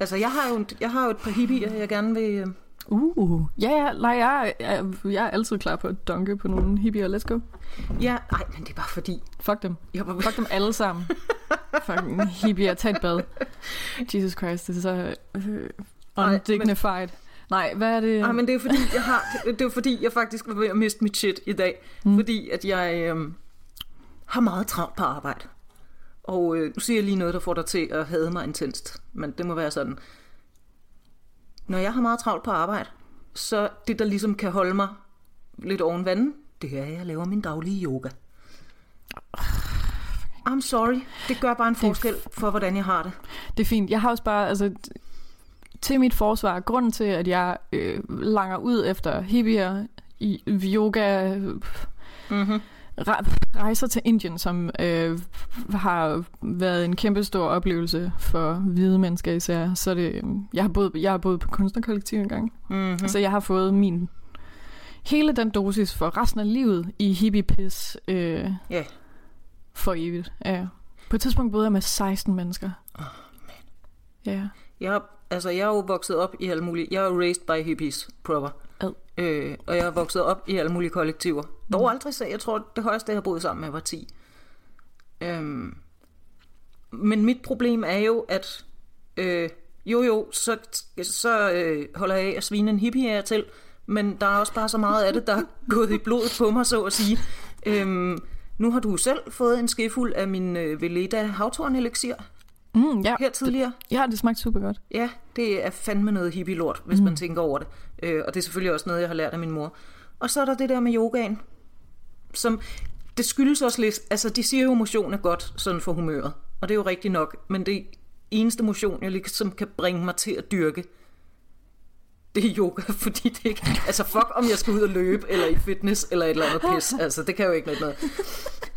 Altså, jeg har jo, en- jeg har jo et par hippier, jeg gerne vil... øh, Uh, ja, ja, nej, jeg, jeg, jeg er altid klar på at dunke på nogle hippier. Let's go. Ja, nej, men det er bare fordi... Fuck dem. Jeg var, Fuck dem alle sammen. Fucking hippier, tag et bad. Jesus Christ, det er så øh, men- undignified. Nej, hvad er det? Nej, men det er fordi, jeg har, det er fordi, jeg faktisk var ved at miste mit shit i dag. Mm. Fordi at jeg øh, har meget travlt på arbejde. Og øh, nu siger jeg lige noget, der får dig til at hade mig intenst. Men det må være sådan. Når jeg har meget travlt på arbejde, så det, der ligesom kan holde mig lidt oven vandet, det er, at jeg laver min daglige yoga. I'm sorry. Det gør bare en forskel for, hvordan jeg har det. Det er fint. Jeg har også bare, altså, til mit forsvar, grunden til, at jeg øh, langer ud efter hippier i yoga, Mm-hmm. Re- rejser til Indien, som øh, har været en kæmpe stor oplevelse for hvide mennesker især. Så det, jeg har boet, jeg har boet på kunstnerkollektiv engang, Mm-hmm. mm. så jeg har fået min hele den dosis for resten af livet i hippie-pis øh, Ja. for evigt. Ja. På et tidspunkt boede jeg med 16 mennesker. Åh, Ja. Jeg, har- altså, jeg er jo vokset op i alle mulige... Jeg er raised by hippies, proper. Ad. Øh, og jeg er vokset op i alle mulige kollektiver. Mm. Dog aldrig så, jeg tror, det højeste, jeg har boet sammen med, var 10. Øhm, men mit problem er jo, at... Øh, jo jo, så, så øh, holder jeg af at svine en hippie af og til, men der er også bare så meget af det, der er gået i blodet på mig, så at sige. Øhm, nu har du selv fået en skefuld af min øh, Veleda havtorn elixir Mm, ja. her tidligere. ja, det smagte super godt. Ja, det er fandme noget hippie-lort, hvis mm. man tænker over det. Øh, og det er selvfølgelig også noget, jeg har lært af min mor. Og så er der det der med yogaen, som det skyldes også lidt, altså de siger jo, motion er godt sådan for humøret, og det er jo rigtigt nok, men det eneste motion, jeg ligesom kan bringe mig til at dyrke, det er yoga, fordi det ikke, altså fuck om jeg skal ud og løbe, eller i fitness, eller et eller andet pis, altså det kan jo ikke noget.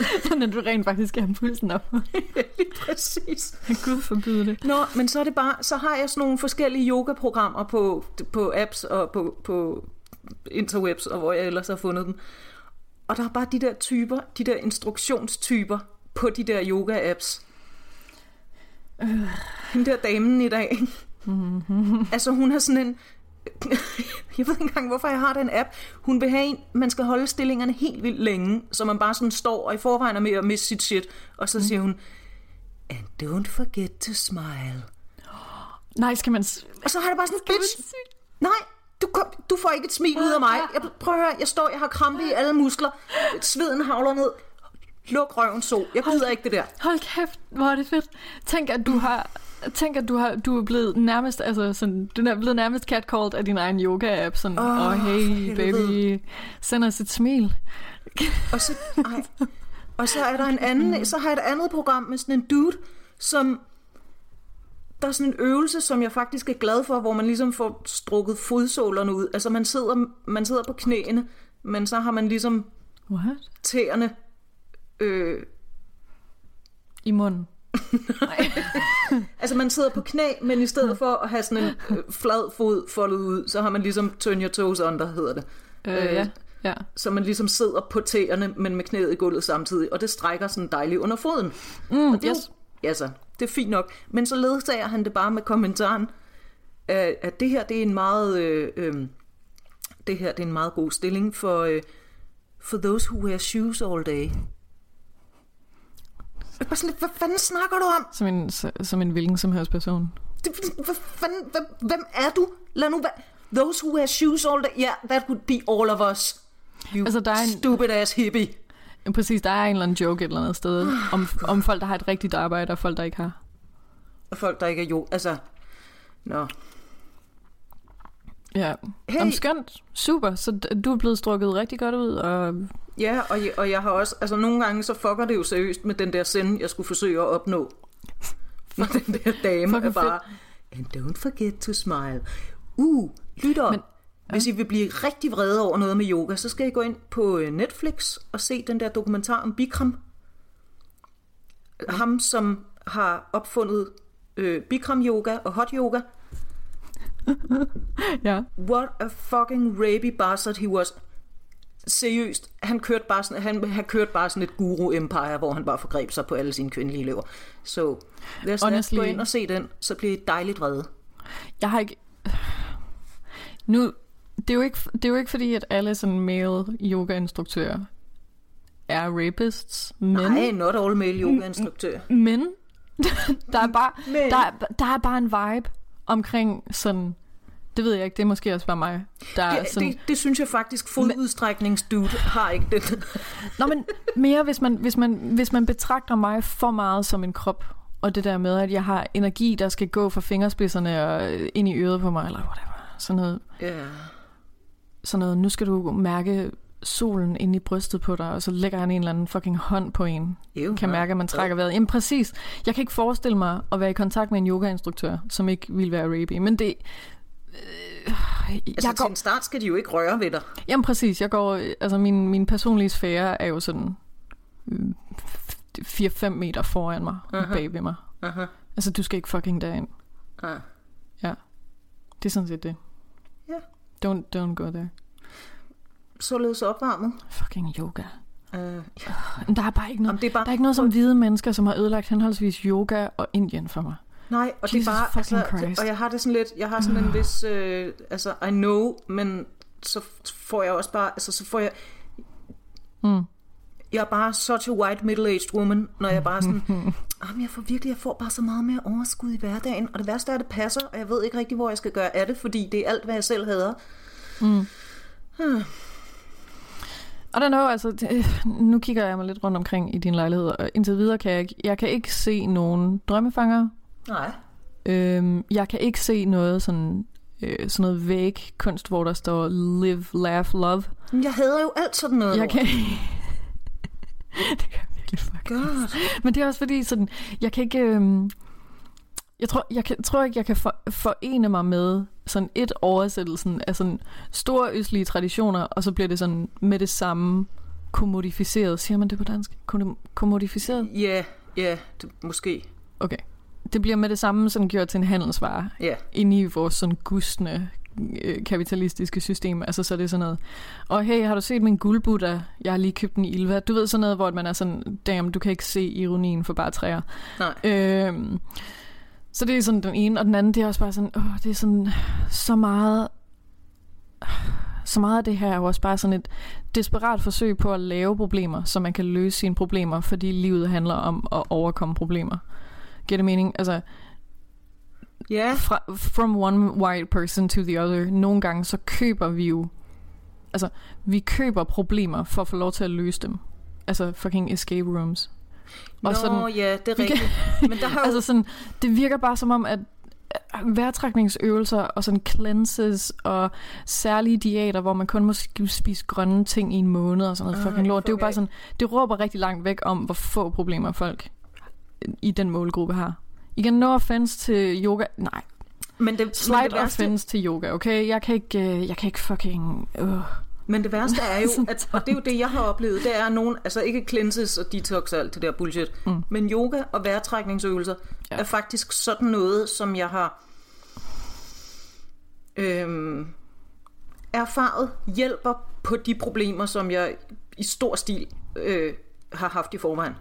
Når du rent faktisk skal have pulsen op. Lige præcis. Gud forbyde det. Nå, men så er det bare, så har jeg sådan nogle forskellige yogaprogrammer på, på apps og på, på interwebs, og hvor jeg ellers har fundet dem. Og der er bare de der typer, de der instruktionstyper på de der yoga-apps. Øh. Hende der damen i dag. altså hun har sådan en... jeg ved ikke engang, hvorfor jeg har den app. Hun vil have en, man skal holde stillingerne helt vildt længe, så man bare sådan står og i forvejen er med at miste sit shit. Og så siger hun, and don't forget to smile. Nej, skal man... Og så har jeg bare sådan, bitch, nej, du, kom, du får ikke et smil ud af mig. Jeg, prøv at høre, jeg står, jeg har krampe i alle muskler. Sveden havler ned. Luk røven så. Jeg gider ikke det der. Hold kæft, hvor er det fedt. Tænk, at du har... Tænk, at du, har, du er blevet nærmest, altså sådan, du er blevet nærmest catcalled af din egen yoga-app. Sådan, åh, Åh, oh, hey, baby, send os et smil. Og så, ej. og så er der en anden, så har jeg et andet program med sådan en dude, som der er sådan en øvelse, som jeg faktisk er glad for, hvor man ligesom får strukket fodsålerne ud. Altså man sidder, man sidder på knæene, men så har man ligesom What? tæerne øh, I munden. Altså man sidder på knæ, men i stedet for at have sådan en øh, flad fod foldet ud, så har man ligesom turn your toes under, hedder det. Øh, Øh, ja. ja. Så man ligesom sidder på tæerne, men med knæet i gulvet samtidig, og det strækker sådan dejligt under foden. Mm, Og det, yes. altså, det er fint nok. Men så ledsager han det bare med kommentaren, at, at det her det er en meget øh, øh, det her det er en meget god stilling for øh, for those who wear shoes all day. Jeg bare sådan lidt, hvad fanden snakker du om? Som en, som en hvilken som helst person. Det, hvad fanden, hvem, hvem er du? Lad nu være. Those who wear shoes all day. Yeah, that would be all of us. You Altså, der er en- stupid ass hippie. Præcis, der er en eller anden joke et eller andet sted om, om folk, der har et rigtigt arbejde, og folk, der ikke har. Og folk, der ikke er jo... Altså... Nå. Ja, Hey. Om skønt. Super, så du er blevet strukket rigtig godt ud, og Ja, og jeg, og jeg har også... Altså, nogle gange så fucker det jo seriøst med den der send, jeg skulle forsøge at opnå. Når den der dame er bare... And don't forget to smile. Uh, lytter. Men- hvis I vil blive rigtig vrede over noget med yoga, så skal I gå ind på øh, Netflix og se den der dokumentar om Bikram. Ham, som har opfundet øh, Bikram yoga og hot yoga. Ja. What a fucking rapey bastard he was. Seriøst, han kørte bare sådan, han, han kørte bare sådan et guru-empire, hvor han bare forgreb sig på alle sine kvindelige elever. Så lad os gå ind og se den, så bliver I dejligt vrede. Jeg har ikke... Nu, det er, jo ikke, det er jo ikke fordi, at alle sådan male yoga-instruktører er rapists, men... Nej, not all male yoga-instruktører. Men der, er bare, Men- der, er, der er bare en vibe omkring sådan... Det ved jeg ikke, det er måske også bare mig. Der er Det, sådan, det, det synes jeg faktisk, fodudstrækningsdude har ikke det. Nå, men mere hvis man, hvis, man, hvis man betragter mig for meget som en krop, og det der med, at jeg har energi, der skal gå fra fingerspidserne og øh, ind i øret på mig, eller whatever. Sådan noget, Ja. sådan noget, nu skal du mærke solen inde i brystet på dig, og så lægger han en eller anden fucking hånd på en. Jo, Kan mærke, at man trækker vejret. Jamen præcis. Jeg kan ikke forestille mig at være i kontakt med en yogainstruktør, som ikke vil være rapey. Men det... Øh, Altså, jeg til går, en start skal de jo ikke røre ved dig. jamen præcis, jeg går... Altså min, min personlige sfære er jo sådan... øh, 4-5 meter foran mig, uh-huh. bag ved mig. Aha. Altså, du skal ikke fucking derind. Ah. Ja. Det er sådan set det. Ja. Don't, don't go there. Således opvarmet. Fucking yoga. Uh, Men der er bare ikke noget, Jamen, det er bare- der er ikke noget som hvide mennesker, som har ødelagt henholdsvis yoga og Indien for mig. nej, og Jesus det er bare... Altså, Christ. og jeg har det sådan lidt... Jeg har sådan en vis... Øh, altså, I know, men så får jeg også bare... Altså, så får jeg... Mm. Jeg er bare such a white middle-aged woman, når jeg bare sådan... Jamen, jeg får virkelig... Jeg får bare så meget mere overskud i hverdagen. Og det værste er, at det passer, og jeg ved ikke rigtig, hvor jeg skal gøre af det, fordi det er alt, hvad jeg selv hader. I don't know, altså, det, nu kigger jeg mig lidt rundt omkring i din lejlighed, og indtil videre kan jeg ikke, jeg kan ikke se nogen drømmefanger. Nej. Øhm, jeg kan ikke se noget sådan, øh, sådan noget væg kunst, hvor der står live, laugh, love. Jeg hader jo alt sådan noget. Jeg kan Det kan jeg virkelig fuck. God. Men det er også fordi, sådan, jeg kan ikke... Øhm, jeg tror, jeg kan, tror ikke, jeg kan for, forene mig med sådan et oversættelsen af sådan store østlige traditioner, og så bliver det sådan med det samme kommodificeret. Siger man det på dansk? Kom- Kommodificeret? Ja, ja, det, måske. Okay. Det bliver med det samme sådan gjort til en handelsvare Ja. inde i vores sådan gustne øh, kapitalistiske system. Altså så er det sådan noget. Og hey, har du set min guldbuddha? Jeg har lige købt den i Ilva. Du ved sådan noget, hvor man er sådan, damn, du kan ikke se ironien for bare træer. Nej. Øhm, så det er sådan den ene, og den anden, det er også bare sådan, åh, det er sådan så meget, så meget af det her er jo også bare sådan et desperat forsøg på at lave problemer, så man kan løse sine problemer, fordi livet handler om at overkomme problemer. Giver det mening? Altså, Ja. fra, from one white person to the other. Nogle gange så køber vi jo, altså, vi køber problemer for at få lov til at løse dem. Altså fucking escape rooms. Nå, Og sådan- ja, det er kan- rigtigt. Men der har jo... Altså sådan, det virker bare som om, at vejrtrækningsøvelser og sådan cleanses og særlige diæter, hvor man kun må spise grønne ting i en måned og sådan noget fucking lort. Det er jo bare sådan, det råber rigtig langt væk om, hvor få problemer folk i den målgruppe har. Igen, no offense til yoga. Nej, men det, men slight det værste, offense til yoga, okay? Jeg kan ikke, øh, jeg kan ikke fucking... Øh. Men det værste er jo, at, og det er jo det, jeg har oplevet, det er nogen, altså ikke cleanses og detox og alt det der bullshit, Mm. men yoga og vejrtrækningsøvelser Ja. er faktisk sådan noget, som jeg har øhm, erfaret hjælper på de problemer, som jeg i stor stil øh, har haft i forvejen.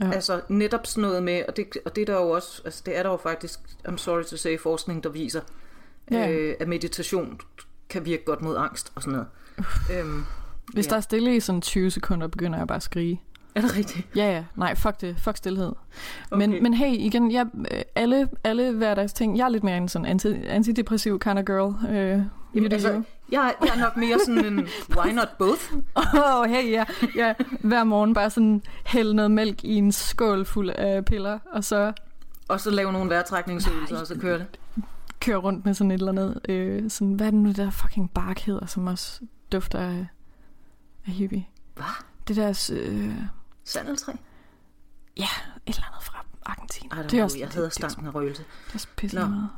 Ja. Altså netop sådan noget med, og det, og det er der jo også, altså det er der jo faktisk, I'm sorry to say, forskning, der viser, Ja. øh, at meditation kan virke godt mod angst og sådan noget. Øhm, Hvis Ja. der er stille i sådan 20 sekunder, begynder jeg bare at skrige. er det rigtigt? Ja, ja. Nej, fuck det. Fuck stillhed. Okay. Men, men hey, igen, jeg, alle, alle hverdags ting. Jeg er lidt mere en sådan anti, antidepressiv kind of girl. Øh, Jamen, altså, jeg, jeg er nok mere sådan en why not both? Åh, oh, hey, ja, ja. Hver morgen bare sådan hælde noget mælk i en skål fuld af piller, og så Og så lave nogle vejrtrækningsøvelser, og så køre det. Køre rundt med sådan et eller andet. Øh, sådan, hvad er det nu, det der fucking bark hedder, som også dufter af, af hippie? Hvad? Det der, øh, Sandeltræ? ja, et eller andet fra Argentina. Ej, det er også, jeg hedder er stangen af røgelse. det er også pisse Nå. meget.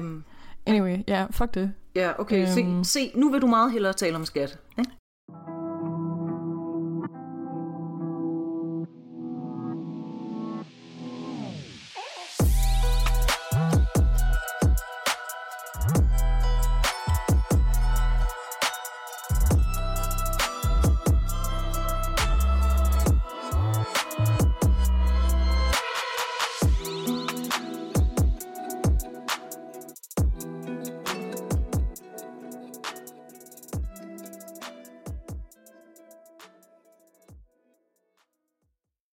Um, Anyway, ja, fuck det. ja, okay, Øhm. se, se, nu vil du meget hellere tale om skat. Ikke?